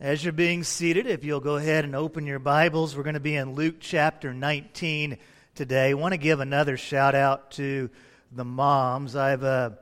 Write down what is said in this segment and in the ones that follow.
As you're being seated, if you'll go ahead and open your Bibles, we're going to be in Luke chapter 19 today. I want to give another shout out to the moms. I've, uh,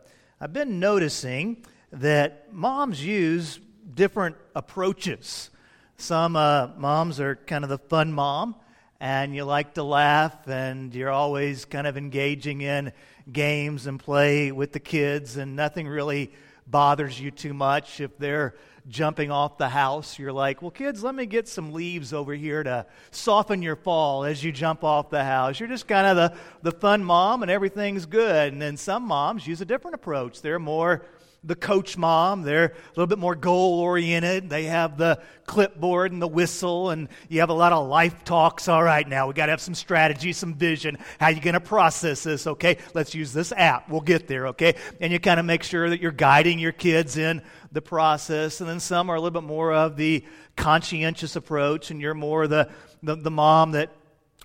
I've been noticing that moms use different approaches. Some uh, moms are kind of the fun mom, and you like to laugh, and you're always kind of engaging in games and play with the kids, and nothing really bothers you too much if they're jumping off the house. You're like, well, kids, let me get some leaves over here to soften your fall as you jump off the house. You're just kind of the, the fun mom and everything's good. And then some moms use a different approach. They're more the coach mom. They're a little bit more goal oriented. They have the clipboard and the whistle, and you have a lot of life talks. All right, now we got to have some strategy, some vision. How you going to process this? Okay, let's use this app. We'll get there. Okay, and you kind of make sure that you're guiding your kids in the process. And then some are a little bit more of the conscientious approach, and you're more the the, the mom that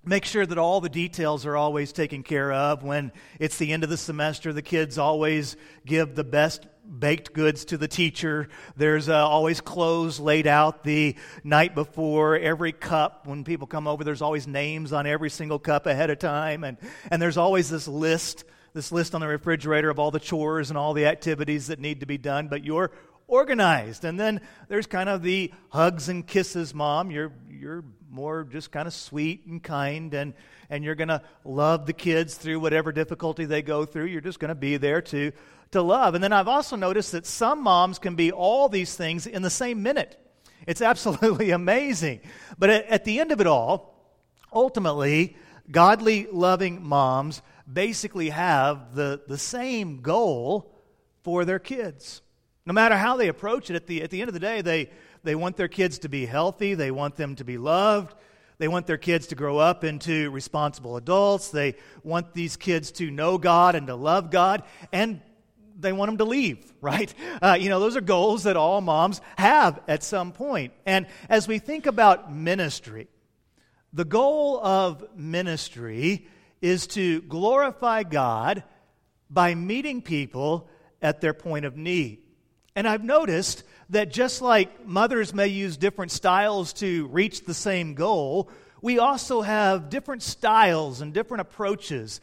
Make sure that all the details are always taken care of. When it's the end of the semester, the kids always give the best baked goods to the teacher. There's uh, always clothes laid out the night before. Every cup, when people come over, there's always names on every single cup ahead of time. And, and there's always this list, this list on the refrigerator of all the chores and all the activities that need to be done. But you're organized. And then there's kind of the hugs and kisses mom. You're, you're more just kind of sweet and kind, and, and you're going to love the kids through whatever difficulty they go through. You're just going to be there to, to love. And then I've also noticed that some moms can be all these things in the same minute. It's absolutely amazing. But at, at the end of it all, ultimately, godly, loving moms basically have the, the same goal for their kids. No matter how they approach it, at the, at the end of the day, they, they want their kids to be healthy, they want them to be loved, they want their kids to grow up into responsible adults, they want these kids to know God and to love God, and they want them to leave, right? Uh, you know, those are goals that all moms have at some point. And as we think about ministry, the goal of ministry is to glorify God by meeting people at their point of need. And I've noticed that just like mothers may use different styles to reach the same goal, we also have different styles and different approaches.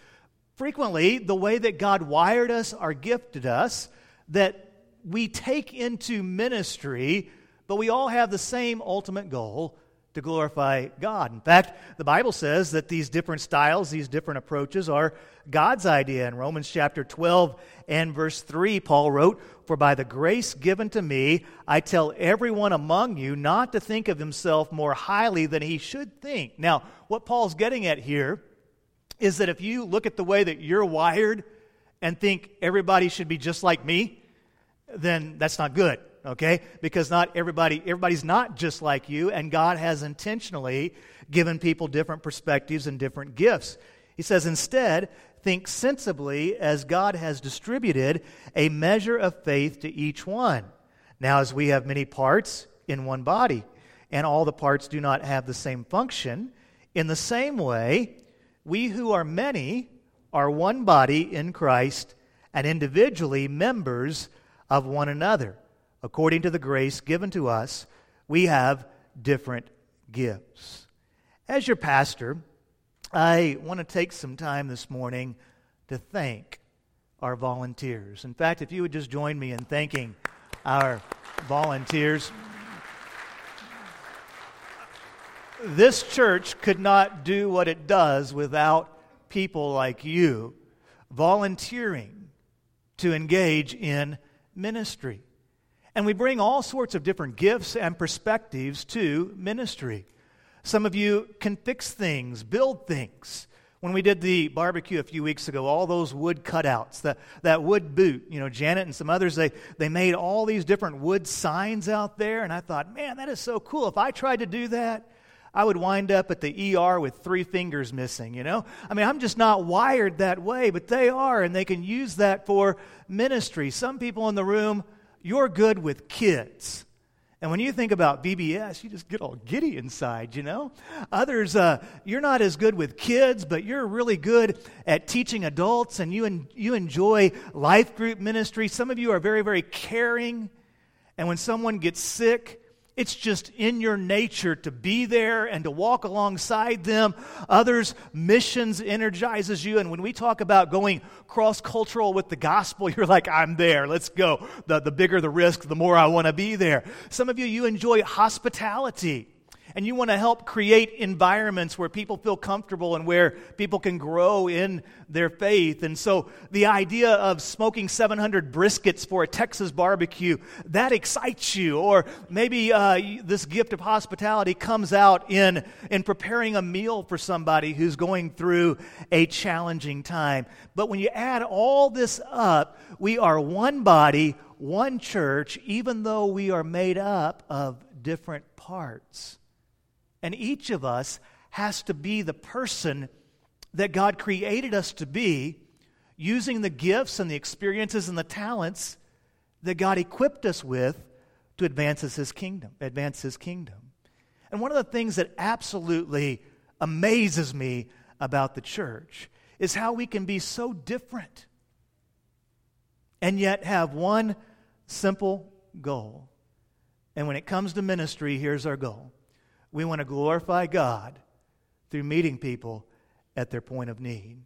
Frequently, the way that God wired us or gifted us, that we take into ministry, but we all have the same ultimate goal to glorify God. In fact, the Bible says that these different styles, these different approaches are God's idea. In Romans chapter 12 and verse 3, Paul wrote, For by the grace given to me, I tell everyone among you not to think of himself more highly than he should think. Now, what Paul's getting at here is that if you look at the way that you're wired and think everybody should be just like me, then that's not good okay? Because not everybody everybody's not just like you and God has intentionally given people different perspectives and different gifts. He says instead, think sensibly as God has distributed a measure of faith to each one. Now as we have many parts in one body and all the parts do not have the same function, in the same way, we who are many are one body in Christ and individually members of one another according to the grace given to us, we have different gifts. As your pastor, I want to take some time this morning to thank our volunteers. In fact, if you would just join me in thanking our volunteers. This church could not do what it does without people like you volunteering to engage in ministry. And we bring all sorts of different gifts and perspectives to ministry. Some of you can fix things, build things. When we did the barbecue a few weeks ago, all those wood cutouts, the, that wood boot, you know, Janet and some others, they, they made all these different wood signs out there. And I thought, man, that is so cool. If I tried to do that, I would wind up at the ER with three fingers missing, you know? I mean, I'm just not wired that way, but they are, and they can use that for ministry. Some people in the room, you're good with kids. And when you think about VBS, you just get all giddy inside, you know? Others, uh, you're not as good with kids, but you're really good at teaching adults and you, en- you enjoy life group ministry. Some of you are very, very caring. And when someone gets sick, it's just in your nature to be there and to walk alongside them. Others, missions energizes you. And when we talk about going cross cultural with the gospel, you're like, I'm there. Let's go. The, the bigger the risk, the more I want to be there. Some of you, you enjoy hospitality and you want to help create environments where people feel comfortable and where people can grow in their faith. And so the idea of smoking 700 briskets for a Texas barbecue, that excites you. Or maybe uh, this gift of hospitality comes out in, in preparing a meal for somebody who's going through a challenging time. But when you add all this up, we are one body, one church, even though we are made up of different parts. And each of us has to be the person that God created us to be using the gifts and the experiences and the talents that God equipped us with to advance his kingdom, advance his kingdom. And one of the things that absolutely amazes me about the church is how we can be so different and yet have one simple goal. And when it comes to ministry, here's our goal we want to glorify God through meeting people at their point of need.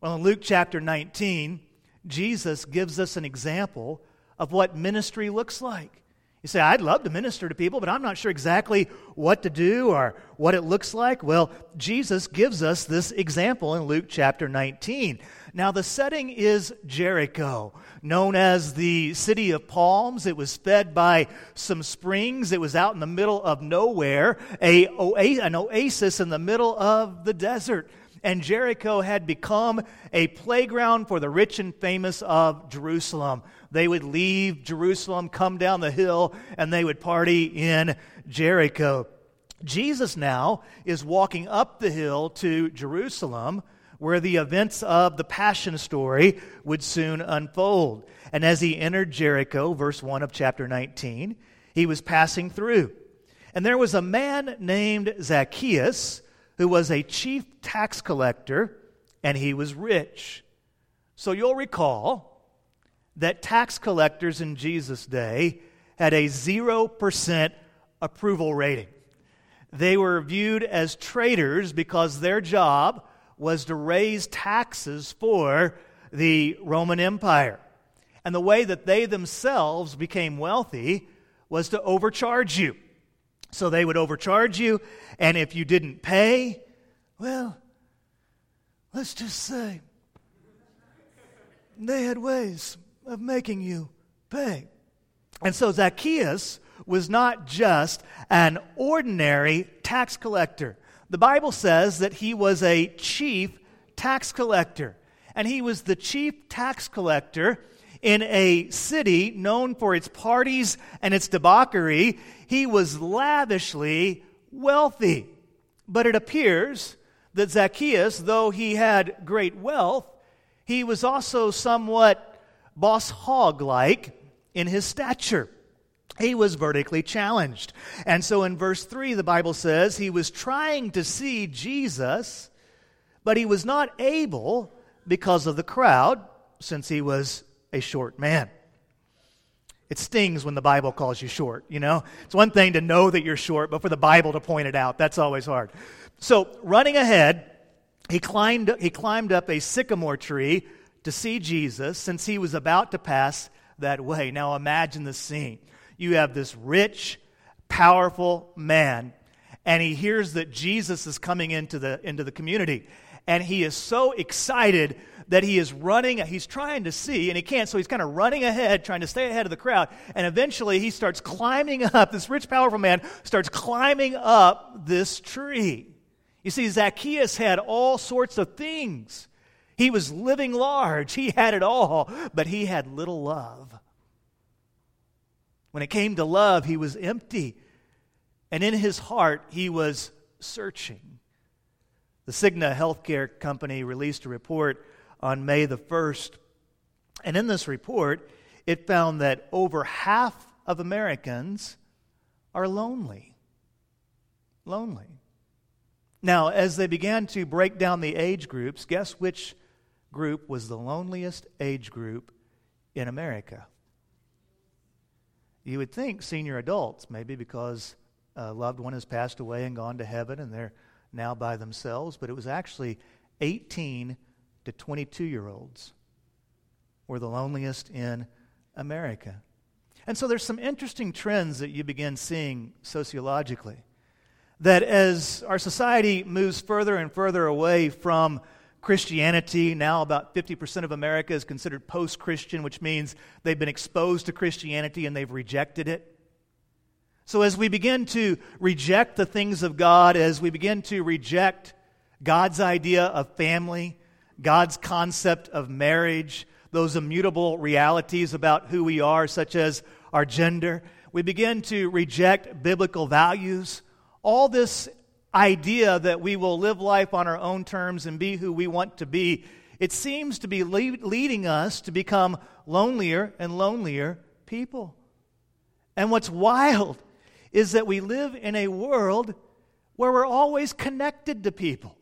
Well, in Luke chapter 19, Jesus gives us an example of what ministry looks like. You say, I'd love to minister to people, but I'm not sure exactly what to do or what it looks like. Well, Jesus gives us this example in Luke chapter 19. Now, the setting is Jericho, known as the city of palms. It was fed by some springs. It was out in the middle of nowhere, a, an oasis in the middle of the desert and Jericho had become a playground for the rich and famous of Jerusalem. They would leave Jerusalem, come down the hill, and they would party in Jericho. Jesus now is walking up the hill to Jerusalem, where the events of the Passion story would soon unfold. And as he entered Jericho, verse 1 of chapter 19, he was passing through. And there was a man named Zacchaeus who was a chief tax collector, and he was rich. So you'll recall that tax collectors in Jesus' day had a 0% approval rating. They were viewed as traitors because their job was to raise taxes for the Roman Empire. And the way that they themselves became wealthy was to overcharge you. So they would overcharge you, and if you didn't pay, well, let's just say they had ways of making you pay. And so Zacchaeus was not just an ordinary tax collector. The Bible says that he was a chief tax collector. And he was the chief tax collector in a city known for its parties and its debauchery, he was lavishly wealthy. But it appears that Zacchaeus, though he had great wealth, he was also somewhat boss hog like in his stature. He was vertically challenged. And so in verse 3, the Bible says he was trying to see Jesus, but he was not able because of the crowd, since he was a short man. It stings when the Bible calls you short, you know? It's one thing to know that you're short, but for the Bible to point it out, that's always hard. So, running ahead, he climbed, he climbed up a sycamore tree to see Jesus since he was about to pass that way. Now, imagine the scene. You have this rich, powerful man, and he hears that Jesus is coming into the, into the community. And he is so excited that he is running, he's trying to see, and he can't, so he's kind of running ahead, trying to stay ahead of the crowd. And eventually he starts climbing up, this rich, powerful man starts climbing up this tree. You see, Zacchaeus had all sorts of things. He was living large, he had it all, but he had little love. When it came to love, he was empty. And in his heart, he was searching. The Cigna Healthcare Company released a report on May the 1st. And in this report, it found that over half of Americans are lonely. Lonely. Now, as they began to break down the age groups, guess which group was the loneliest age group in America? You would think senior adults, maybe because a loved one has passed away and gone to heaven and they're now by themselves, but it was actually 18 to 22 year olds were the loneliest in America. And so there's some interesting trends that you begin seeing sociologically. That as our society moves further and further away from Christianity, now about 50% of America is considered post Christian, which means they've been exposed to Christianity and they've rejected it. So, as we begin to reject the things of God, as we begin to reject God's idea of family, God's concept of marriage, those immutable realities about who we are, such as our gender, we begin to reject biblical values. All this idea that we will live life on our own terms and be who we want to be, it seems to be leading us to become lonelier and lonelier people. And what's wild is that we live in a world where we're always connected to people.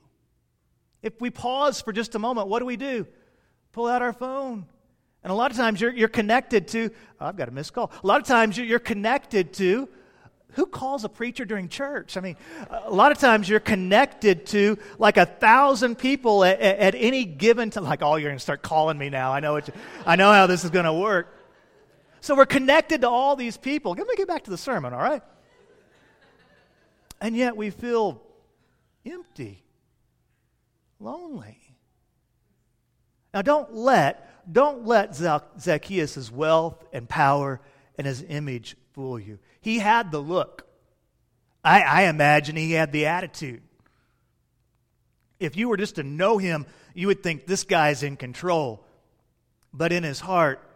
If we pause for just a moment, what do we do? Pull out our phone. And a lot of times you're, you're connected to, oh, I've got a missed call. A lot of times you're connected to, who calls a preacher during church? I mean, a lot of times you're connected to like a thousand people at, at any given time. Like, oh, you're going to start calling me now. I know, you, I know how this is going to work. So we're connected to all these people. Let me get back to the sermon, all right? And yet we feel empty, lonely. Now don't let don't let Zacchaeus' wealth and power and his image fool you. He had the look. I, I imagine he had the attitude. If you were just to know him, you would think this guy's in control. But in his heart,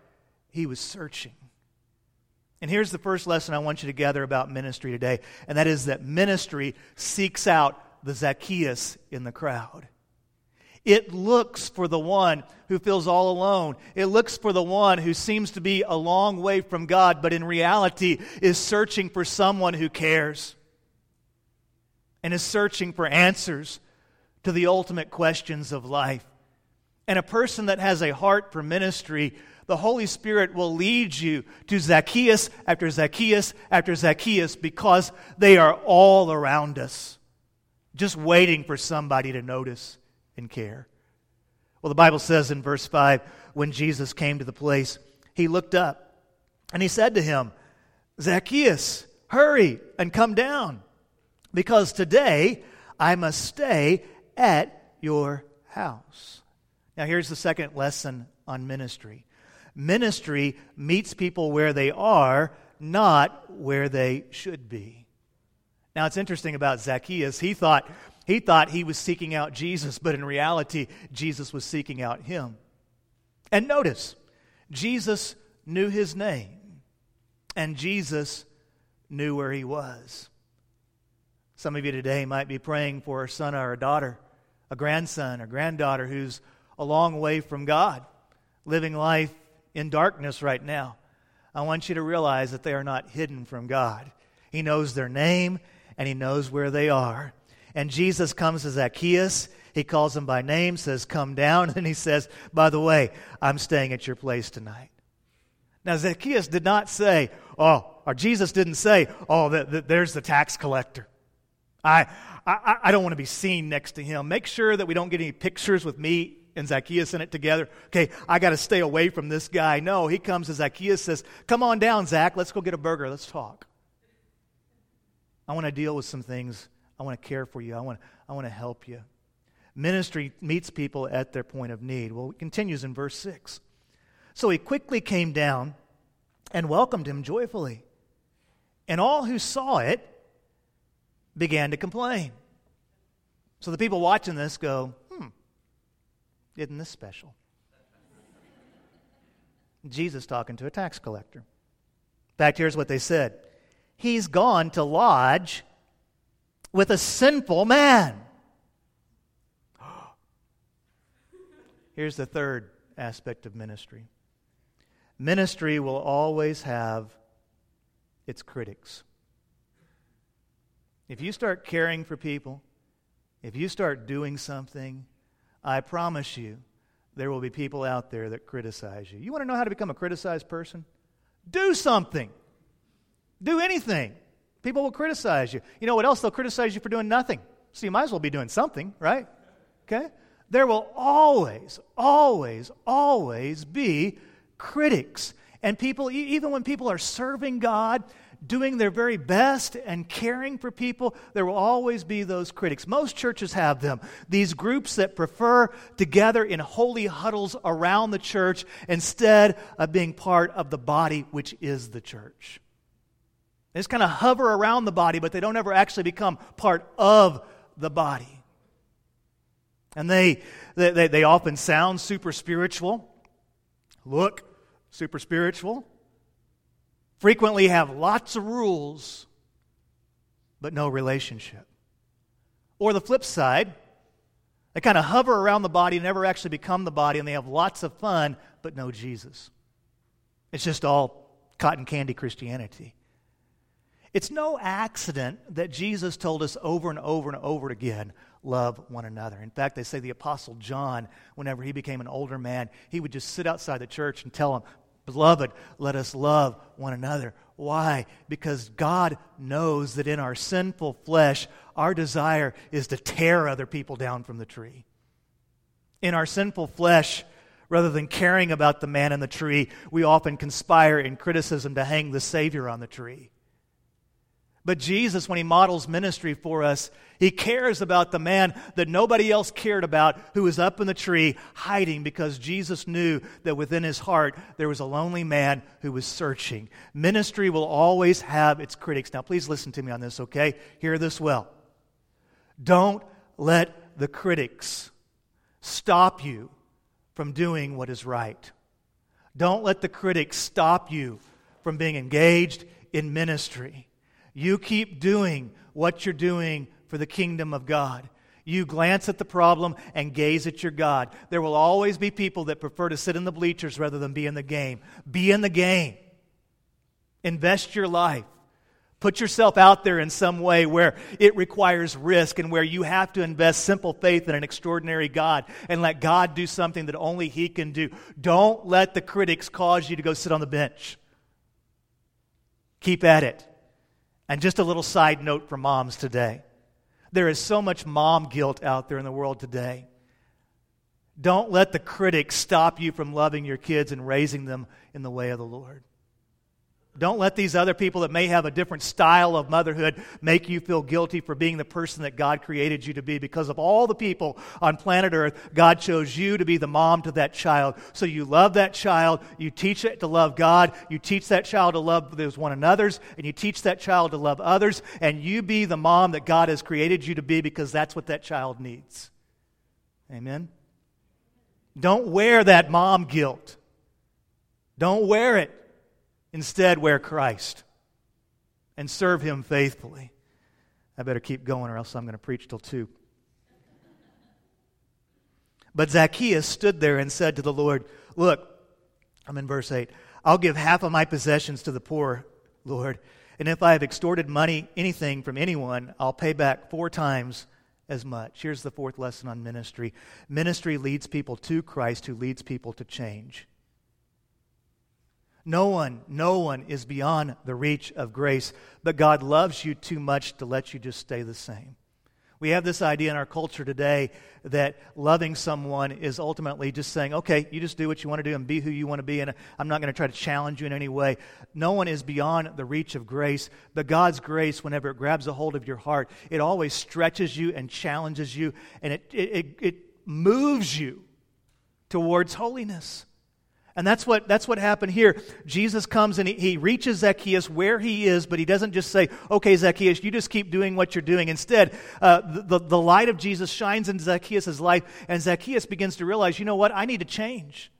he was searching. And here's the first lesson I want you to gather about ministry today, and that is that ministry seeks out the Zacchaeus in the crowd. It looks for the one who feels all alone. It looks for the one who seems to be a long way from God, but in reality is searching for someone who cares and is searching for answers to the ultimate questions of life. And a person that has a heart for ministry the Holy Spirit will lead you to Zacchaeus after Zacchaeus after Zacchaeus because they are all around us, just waiting for somebody to notice and care. Well, the Bible says in verse 5 when Jesus came to the place, he looked up and he said to him, Zacchaeus, hurry and come down, because today I must stay at your house. Now, here's the second lesson on ministry Ministry meets people where they are, not where they should be. Now, it's interesting about Zacchaeus. He thought, he thought he was seeking out Jesus, but in reality, Jesus was seeking out him. And notice, Jesus knew his name, and Jesus knew where he was. Some of you today might be praying for a son or a daughter, a grandson or granddaughter who's a long way from God, living life in darkness right now, I want you to realize that they are not hidden from God. He knows their name and He knows where they are. And Jesus comes to Zacchaeus. He calls him by name, says, Come down. And he says, By the way, I'm staying at your place tonight. Now, Zacchaeus did not say, Oh, or Jesus didn't say, Oh, the, the, there's the tax collector. I, I, I don't want to be seen next to him. Make sure that we don't get any pictures with me and Zacchaeus in it together. Okay, I got to stay away from this guy. No, he comes to Zacchaeus says, Come on down, Zach. Let's go get a burger. Let's talk. I want to deal with some things. I want to care for you. I want, I want to help you. Ministry meets people at their point of need. Well, it continues in verse 6. So he quickly came down and welcomed him joyfully. And all who saw it began to complain. So the people watching this go, hmm, isn't this special? Jesus talking to a tax collector. In fact, here's what they said He's gone to lodge with a sinful man. Here's the third aspect of ministry ministry will always have its critics. If you start caring for people, if you start doing something, I promise you, there will be people out there that criticize you. You want to know how to become a criticized person? Do something. Do anything. People will criticize you. You know what else? They'll criticize you for doing nothing. So you might as well be doing something, right? Okay? There will always, always, always be critics. And people, even when people are serving God, doing their very best and caring for people, there will always be those critics. Most churches have them. These groups that prefer to gather in holy huddles around the church instead of being part of the body, which is the church. They just kind of hover around the body, but they don't ever actually become part of the body. And they, they, they often sound super spiritual, look super spiritual, frequently have lots of rules, but no relationship. Or the flip side, they kind of hover around the body, and never actually become the body, and they have lots of fun, but no Jesus. It's just all cotton candy Christianity. It's no accident that Jesus told us over and over and over again love one another. In fact, they say the Apostle John, whenever he became an older man, he would just sit outside the church and tell them, Beloved, let us love one another. Why? Because God knows that in our sinful flesh, our desire is to tear other people down from the tree. In our sinful flesh, rather than caring about the man in the tree, we often conspire in criticism to hang the Savior on the tree. But Jesus, when he models ministry for us, he cares about the man that nobody else cared about who was up in the tree hiding because Jesus knew that within his heart there was a lonely man who was searching. Ministry will always have its critics. Now, please listen to me on this, okay? Hear this well. Don't let the critics stop you from doing what is right. Don't let the critics stop you from being engaged in ministry. You keep doing what you're doing for the kingdom of God. You glance at the problem and gaze at your God. There will always be people that prefer to sit in the bleachers rather than be in the game. Be in the game. Invest your life. Put yourself out there in some way where it requires risk and where you have to invest simple faith in an extraordinary God and let God do something that only He can do. Don't let the critics cause you to go sit on the bench. Keep at it. And just a little side note for moms today there is so much mom guilt out there in the world today. Don't let the critics stop you from loving your kids and raising them in the way of the Lord. Don't let these other people that may have a different style of motherhood make you feel guilty for being the person that God created you to be. Because of all the people on planet Earth, God chose you to be the mom to that child. So you love that child, you teach it to love God, you teach that child to love those one another's, and you teach that child to love others, and you be the mom that God has created you to be because that's what that child needs. Amen? Don't wear that mom guilt. Don't wear it. Instead, wear Christ and serve Him faithfully. I better keep going, or else I'm going to preach till 2. But Zacchaeus stood there and said to the Lord, Look, I'm in verse 8. I'll give half of my possessions to the poor, Lord. And if I have extorted money, anything from anyone, I'll pay back four times as much. Here's the fourth lesson on ministry ministry leads people to Christ, who leads people to change. No one, no one is beyond the reach of grace, but God loves you too much to let you just stay the same. We have this idea in our culture today that loving someone is ultimately just saying, okay, you just do what you want to do and be who you want to be, and I'm not going to try to challenge you in any way. No one is beyond the reach of grace, but God's grace, whenever it grabs a hold of your heart, it always stretches you and challenges you, and it, it, it, it moves you towards holiness. And that's what, that's what happened here. Jesus comes and he, he, reaches Zacchaeus where he is, but he doesn't just say, okay, Zacchaeus, you just keep doing what you're doing. Instead, uh, the, the light of Jesus shines into Zacchaeus' life, and Zacchaeus begins to realize, you know what? I need to change.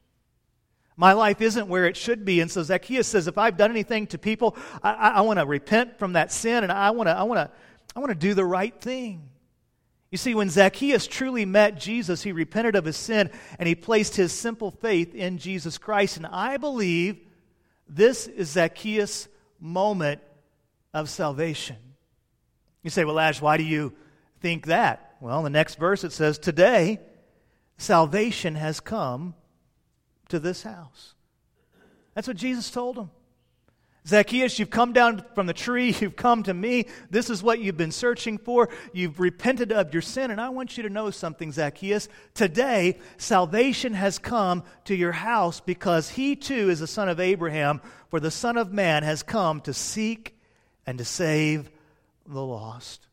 My life isn't where it should be. And so Zacchaeus says, if I've done anything to people, I, I, I want to repent from that sin, and I want to I wanna, I wanna do the right thing. You see, when Zacchaeus truly met Jesus, he repented of his sin and he placed his simple faith in Jesus Christ. And I believe this is Zacchaeus' moment of salvation. You say, well, Ash, why do you think that? Well, in the next verse it says, Today, salvation has come to this house. That's what Jesus told him. Zacchaeus, you've come down from the tree. You've come to me. This is what you've been searching for. You've repented of your sin. And I want you to know something, Zacchaeus. Today, salvation has come to your house because he too is a son of Abraham. For the Son of Man has come to seek and to save the lost.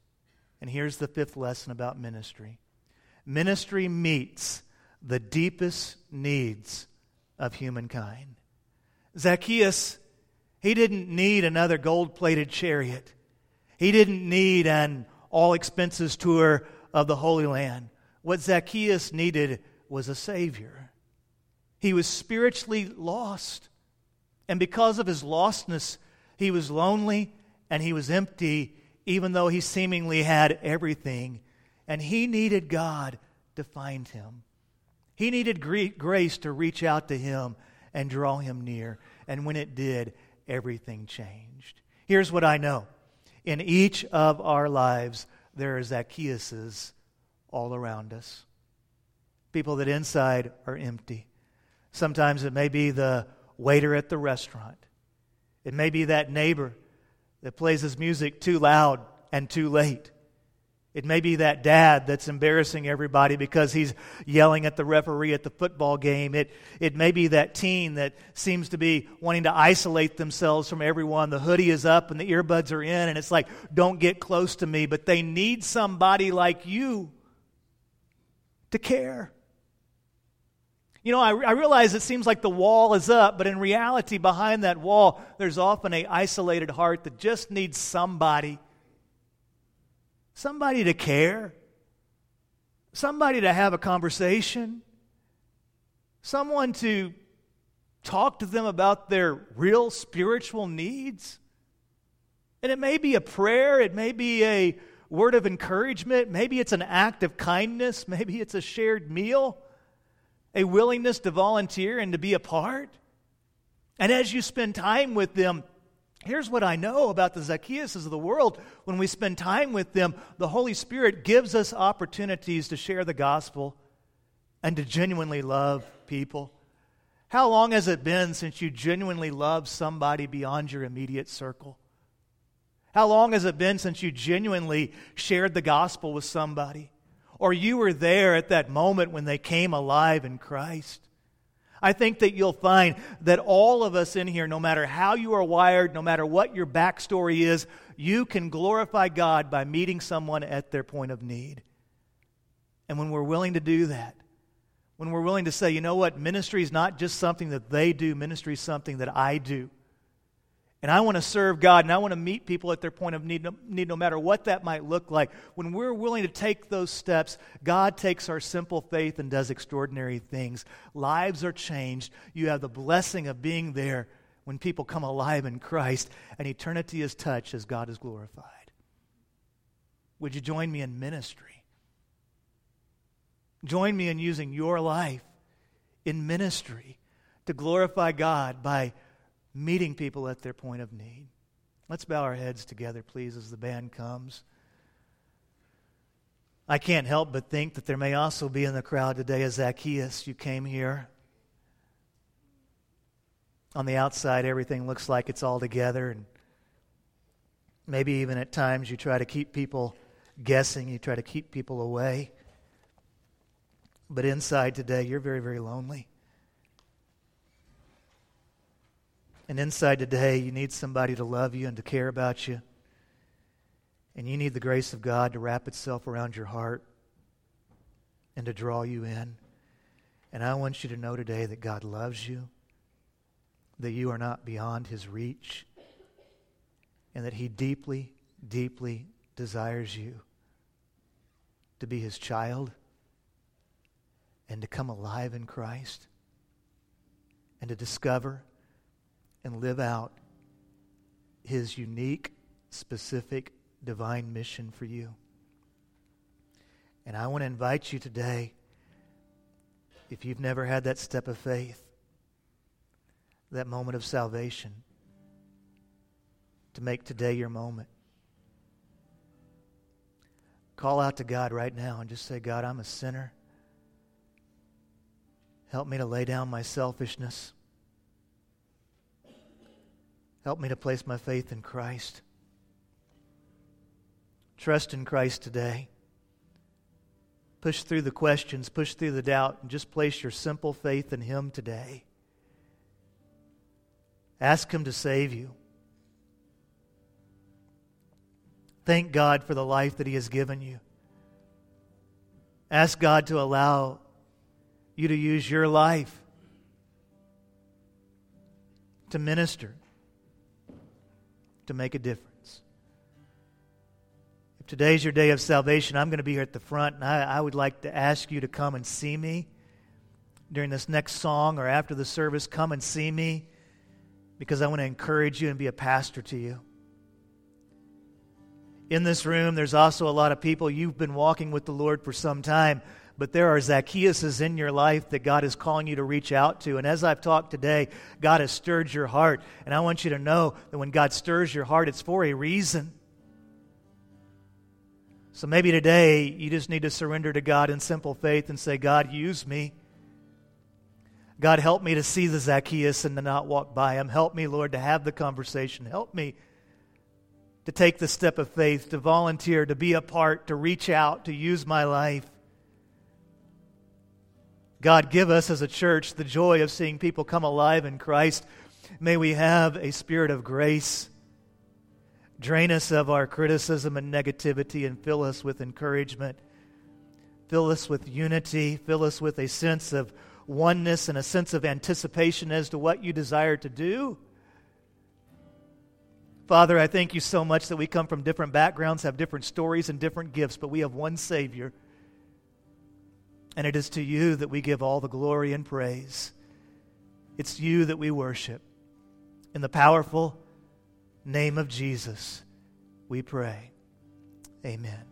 And here's the fifth lesson about ministry ministry meets the deepest needs of humankind. Zacchaeus he didn't need another gold plated chariot. He didn't need an all expenses tour of the Holy Land. What Zacchaeus needed was a Savior. He was spiritually lost. And because of his lostness, he was lonely and he was empty, even though he seemingly had everything. And he needed God to find him. He needed grace to reach out to him and draw him near. And when it did, everything changed. Here's what I know in each of our lives, there are Zacchaeuses all around us. People that inside are empty. Sometimes it may be the waiter at the restaurant, it may be that neighbor that plays his music too loud and too late. It may be that dad that's embarrassing everybody because he's yelling at the referee at the football game. It, it may be that teen that seems to be wanting to isolate themselves from everyone. The hoodie is up and the earbuds are in, and it's like, don't get close to me. But they need somebody like you to care. You know, I, I realize it seems like the wall is up, but in reality, behind that wall, there's often a isolated heart that just needs somebody somebody to care, somebody to have a conversation, someone to talk to them about their real spiritual needs. And it may be a prayer, it may be a word of encouragement, maybe it's an act of kindness, maybe it's a shared meal, a willingness to volunteer and to be a part. And as you spend time with them, Here's what I know about the Zacchaeuses of the world. When we spend time with them, the Holy Spirit gives us opportunities to share the gospel and to genuinely love people. How long has it been since you genuinely loved somebody beyond your immediate circle? How long has it been since you genuinely shared the gospel with somebody? Or you were there at that moment when they came alive in Christ? I think that you'll find that all of us in here, no matter how you are wired, no matter what your backstory is, you can glorify God by meeting someone at their point of need. And when we're willing to do that, when we're willing to say, you know what, ministry is not just something that they do, ministry is something that I do. And I want to serve God and I want to meet people at their point of need no, need, no matter what that might look like. When we're willing to take those steps, God takes our simple faith and does extraordinary things. Lives are changed. You have the blessing of being there when people come alive in Christ, and eternity is touched as God is glorified. Would you join me in ministry? Join me in using your life in ministry to glorify God by meeting people at their point of need. Let's bow our heads together, please, as the band comes. I can't help but think that there may also be in the crowd today a Zacchaeus. You came here. On the outside, everything looks like it's all together, and maybe even at times you try to keep people guessing, you try to keep people away. But inside today, you're very, very lonely. And inside today, you need somebody to love you and to care about you. And you need the grace of God to wrap itself around your heart and to draw you in. And I want you to know today that God loves you, that you are not beyond his reach, and that he deeply, deeply desires you to be his child and to come alive in Christ and to discover and live out his unique, specific, divine mission for you. And I want to invite you today, if you've never had that step of faith, that moment of salvation, to make today your moment. Call out to God right now and just say, God, I'm a sinner. Help me to lay down my selfishness. Help me to place my faith in Christ. Trust in Christ today. Push through the questions, push through the doubt, and just place your simple faith in Him today. Ask Him to save you. Thank God for the life that He has given you. Ask God to allow you to use your life to minister, to make a difference. If today's your day of salvation, I'm going to be here at the front, and I, I would like to ask you to come and see me during this next song or after the service. Come and see me because I want to encourage you and be a pastor to you. In this room, there's also a lot of people you've been walking with the Lord for some time but there are Zacchaeuses in your life that God is calling you to reach out to. And as I've talked today, God has stirred your heart. And I want you to know that when God stirs your heart, it's for a reason. So maybe today you just need to surrender to God in simple faith and say, God, use me. God, help me to see the Zacchaeus and to not walk by him. Help me, Lord, to have the conversation. Help me to take the step of faith, to volunteer, to be a part, to reach out, to use my life. God, give us as a church the joy of seeing people come alive in Christ. May we have a spirit of grace. Drain us of our criticism and negativity and fill us with encouragement. Fill us with unity. Fill us with a sense of oneness and a sense of anticipation as to what you desire to do. Father, I thank you so much that we come from different backgrounds, have different stories and different gifts, but we have one Savior. And it is to you that we give all the glory and praise. It's you that we worship. In the powerful name of Jesus, we pray. Amen.